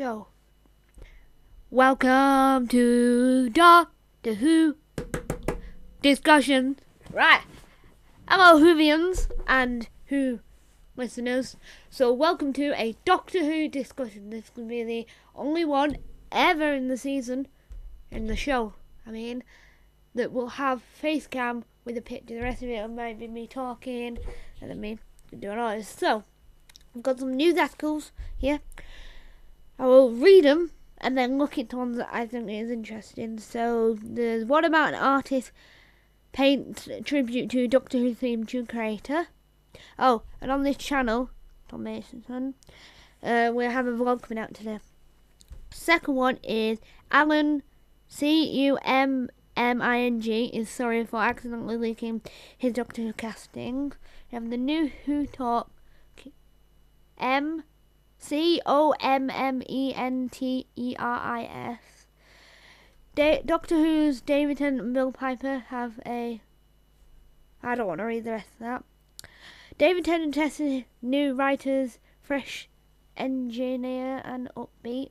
Go. Welcome to Doctor Who discussion. Right. Hello, Whovians and Who listeners. So, welcome to a Doctor Who discussion. This will be the only one ever in the season, in the show, I mean, that will have face cam with a picture. The rest of it might be me talking and then me doing all this. So, I've got some news articles here. I will read them and then look at ones that I think is interesting. So, there's What About an Artist paints tribute to Doctor Who theme tune creator. Oh, and on this channel, Tom Mason, uh, we'll have a vlog coming out today. Second one is Alan C U M M I N G is sorry for accidentally leaking his Doctor Who casting. We have the new Who Talk M C O M M E N T E R I S. Da- Doctor Who's David and Billie Piper have a. I don't want to read the rest of that. David Tennant tested new writers, fresh engineer, and upbeat.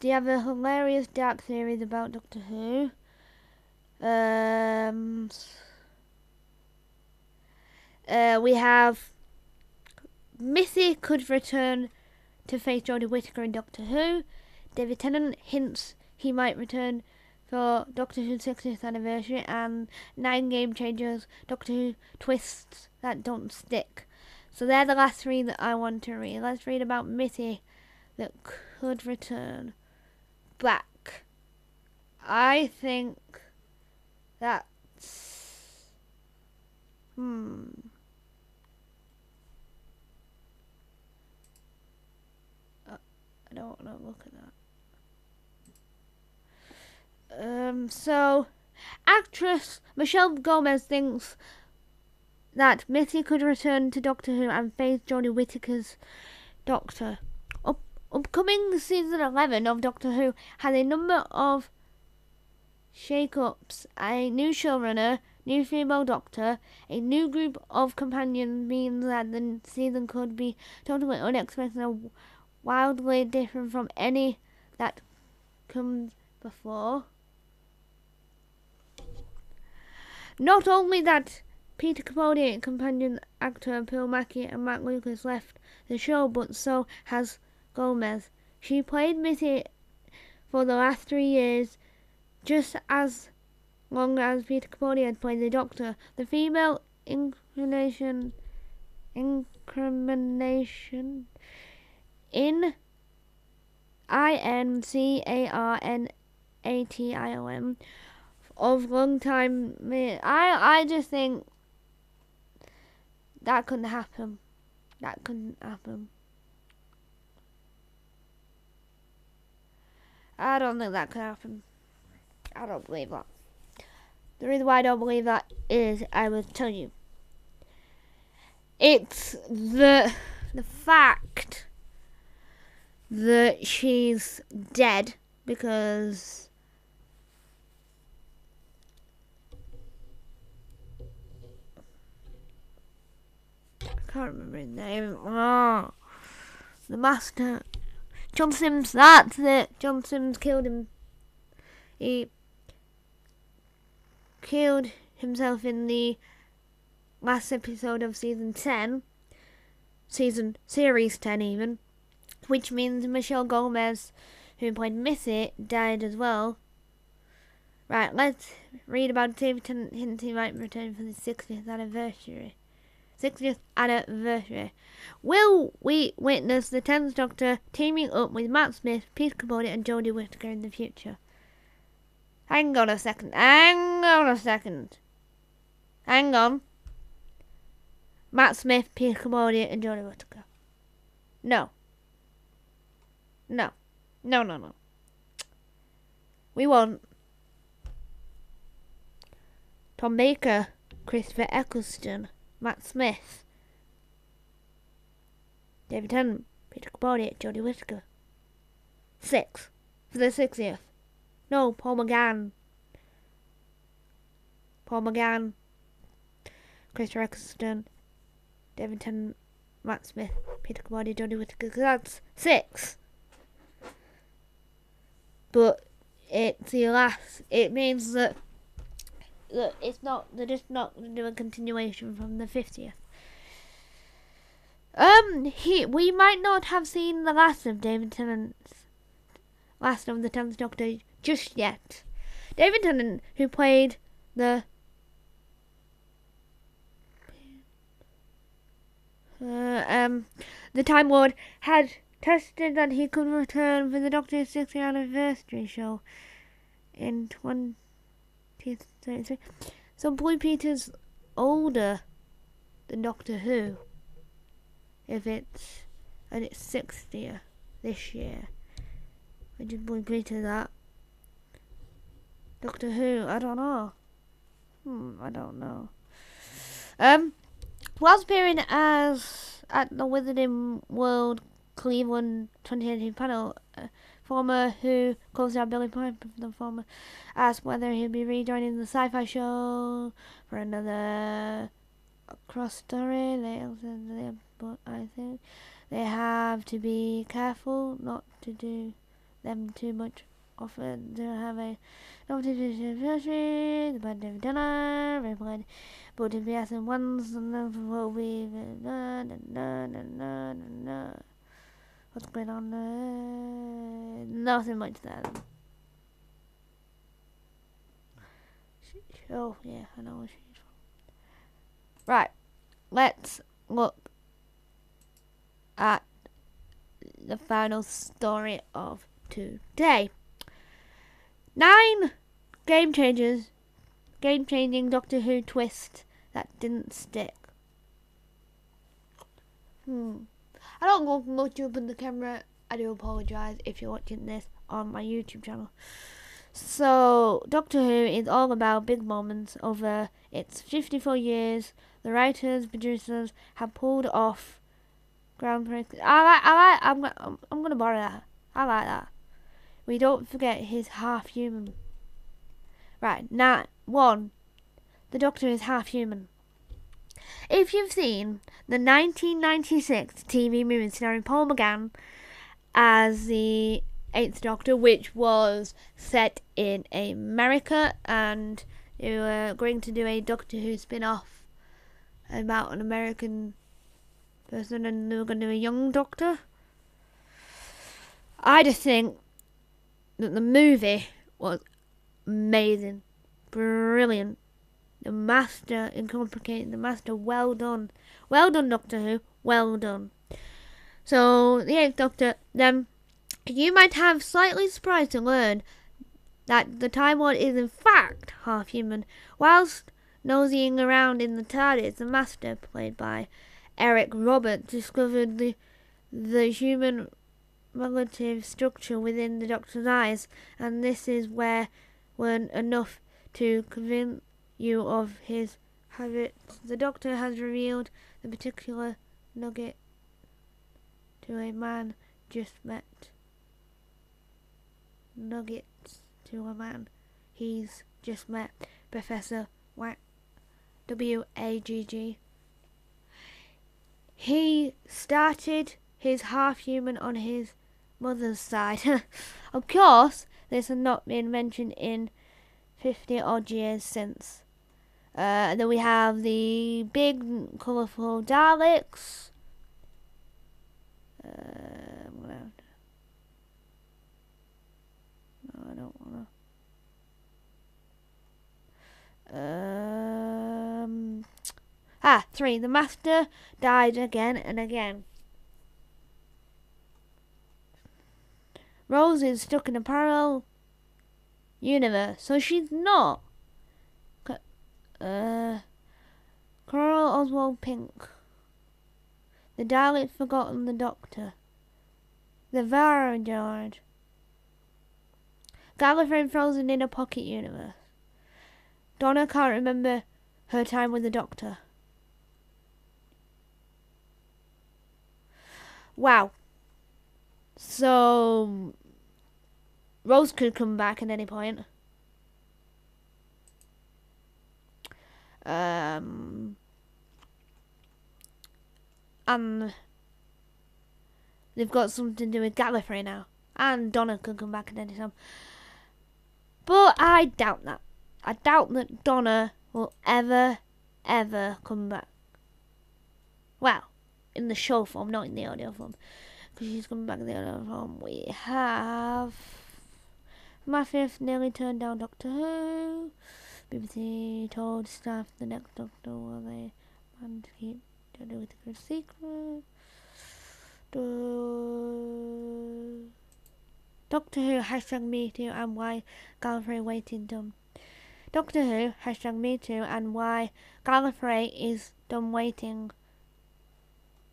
They have a hilarious dark series about Doctor Who. Um, uh, we have Missy could return to face Jodie Whittaker in Doctor Who. David Tennant hints he might return for Doctor Who's 60th anniversary, and Nine Game Changers, Doctor Who twists that don't stick. So they're the last three that I want to read. Let's read about Missy that could return back. I think that's. Hmm. I don't want to look at that. Um, so, actress Michelle Gomez thinks that Missy could return to Doctor Who and face Jodie Whittaker's Doctor. Up, upcoming season 11 of Doctor Who has a number of shake-ups. A new showrunner, new female Doctor, a new group of companions means that the season could be totally unexpected wildly different from any that comes before. Not only that Peter Capaldi, companion actor Bill Mackey and Matt Lucas left the show, but so has Gomez. She played Missy for the last three years, just as long as Peter Capaldi had played the Doctor. The female incarnation, incrimination in I N C A R N A T I O M of long time. I I just think that couldn't happen. That couldn't happen. I don't think that could happen. I don't believe that. The reason why I don't believe that is I will tell you. It's the the fact that she's dead because I can't remember his name. Oh, the master. John Sims, that's it. John Sims killed him. He killed himself in the last episode of season 10. Season, series 10 even. Which means Michelle Gomez, who played Missy, died as well. Right, let's read about David Tennant he might return for the 60th anniversary. 60th anniversary. Will we witness the 10th Doctor teaming up with Matt Smith, Peter Capaldi, and Jodie Whittaker in the future? Hang on a second. Hang on a second. Hang on. Matt Smith, Peter Capaldi, and Jodie Whittaker. No. No. No, no, no. We want Tom Baker, Christopher Eccleston, Matt Smith, David Tennant, Peter Capaldi, Jodie Whittaker. Six. For the 60th. No, Paul McGann. Paul McGann, Christopher Eccleston, David Tennant, Matt Smith. Peter Capaldi, Jodie Whittaker, that's six. But it's the last. It means that that it's not. They're just not going to do a continuation from the fiftieth. Um, he we might not have seen the last of David Tennant's last of the Tenth Doctor just yet. David Tennant, who played the uh, um the Time Lord, had tested that he could return for the Doctor's 60th anniversary show in 2033. So Blue Peter's older than Doctor Who. If it's and it's 60th this year. I did Blue Peter that. Doctor Who, I don't know. Hmm, I don't know. Um, whilst appearing as at the Wizarding World Cleveland 2018 panel, uh, former Who co-star Billie Piper, the former, asked whether he'd be rejoining the sci-fi show for another cross story. Said, but I think they have to be careful not to do them too much often. To have a competition anniversary, the band David Dunner, replayed both TBS and ones and then will be na na na na na na What's going on there? Nothing much there. Oh yeah, I know where she's from. Right. Let's look at the final story of today. Nine game changers, game changing Doctor Who twist that didn't stick. Hmm. I don't go much up in the camera. I do apologise if you're watching this on my YouTube channel. So, Doctor Who is all about big moments over its 54 years. The writers, producers have pulled off groundbreaking. I like, I like, I'm, I'm, I'm gonna borrow that. I like that. We don't forget he's half human. Right, now, one, the Doctor is half human. If you've seen the 1996 TV movie starring Paul McGann as the Eighth Doctor, which was set in America, and they were going to do a Doctor Who spin off about an American person, and they were going to do a young Doctor. I just think that the movie was amazing, brilliant. The master in complicating the master, well done, well done, Doctor Who, well done. So the Eighth Doctor, then you might have slightly surprised to learn that the Time Lord is in fact half human. Whilst nosying around in the TARDIS, the Master, played by Eric Roberts, discovered the the human relative structure within the Doctor's eyes, and this is where weren't enough to convince you of his habits. The Doctor has revealed the particular nugget to a man just met. Nuggets to a man he's just met. Professor. W A G G. He started his half human on his mother's side. of course, this has not been mentioned in 50 odd years since. Uh, then we have the big, colourful Daleks. Uh, no, I don't want to. Um, ah, three. The Master died again and again. Rose is stuck in a parallel universe, so she's not. Uh, Coral Oswald Pink. The Dalek Forgotten the Doctor. The Varangiard. Gallifrey frozen in a pocket universe. Donna can't remember her time with the Doctor. Wow. So Rose could come back at any point. Um, and they've got something to do with Gallifrey now. And Donna could come back at any time. But I doubt that. I doubt that Donna will ever, ever come back. Well, in the show form, not in the audio form. Because she's coming back in the audio form. We have. Fifth nearly turned down Doctor Who. BBC told staff the next Doctor will they plan to keep to do with the good secret. Do... Doctor Who hashtag me too and why Gallifrey waiting done. Doctor Who hashtag me too and why Gallifrey is done waiting.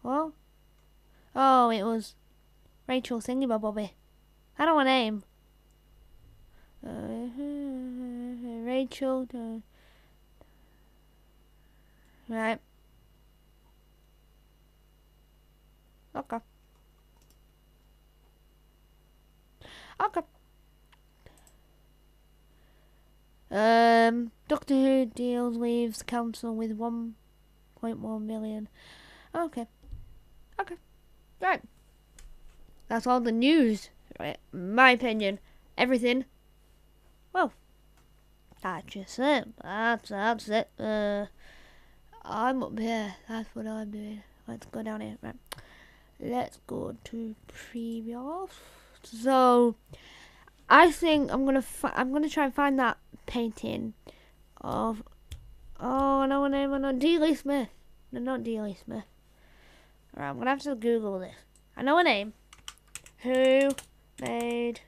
What? Oh, it was Rachel singing by Bobby. I don't want name. Uh, Rachel. Uh, right. Okay. Okay. Um, Doctor Who deals leaves council with 1.1 million. Okay. Okay. Right. That's all the news. Right. My opinion. Everything. Well. That's just it. That's, that's it. Uh, I'm up here. That's what I'm doing. Let's go down here. Right. Let's go to previous. So, I think I'm gonna I'm gonna try and find that painting of oh no name no D. Smith. No, not D. Smith. Alright, I'm gonna have to Google this. I know a name. Who made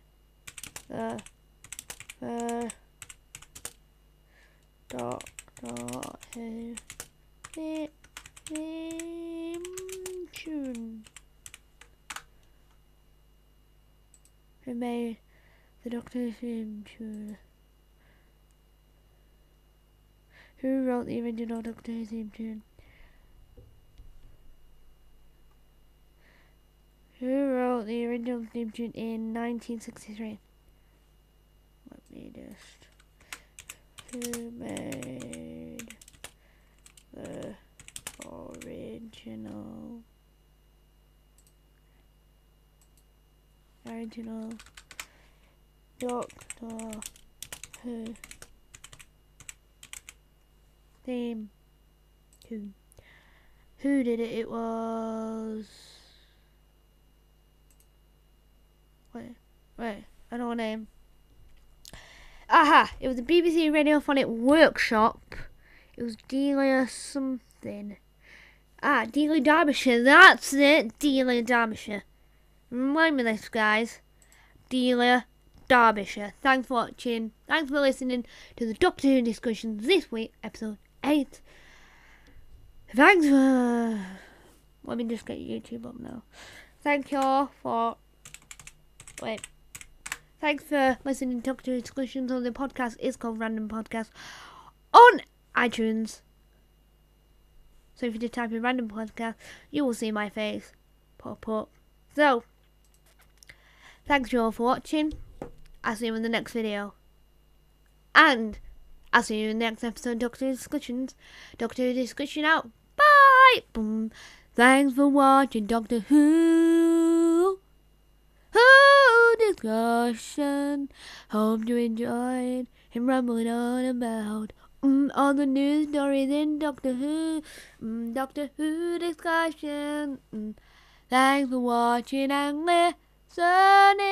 the first Doctor Who theme tune? Who made the Doctor theme tune? Who wrote the original Doctor Who theme tune? Who wrote the original theme tune in 1963? Let me just. Who made the original? Original Doctor Who theme tune. Who did it? It was. Wait, wait, I know a name. Aha! It was the BBC Radiophonic Workshop. It was Delia something. Ah, Delia Derbyshire. That's it, Delia Derbyshire. Remind me this, guys. Delia Derbyshire. Thanks for watching. Thanks for listening to the Doctor Who discussions this week, episode 8. Thanks for. Let me just get YouTube up now. Thank you all for. Wait. Thanks for listening to Doctor Who discussions on the podcast. is called Random Podcast on iTunes. So if you just type in Random Podcast, you will see my face pop up. So, thanks you all for watching. I'll see you in the next video. And I'll see you in the next episode of Doctor Who Discussions. Doctor Who Discussion out. Bye! Boom. Thanks for watching Doctor Who. Who Discussion. Hope you enjoyed him rambling on about mm, all the news stories in Doctor Who. Mm, Doctor Who Discussion. Mm. Thanks for watching and listening sunny.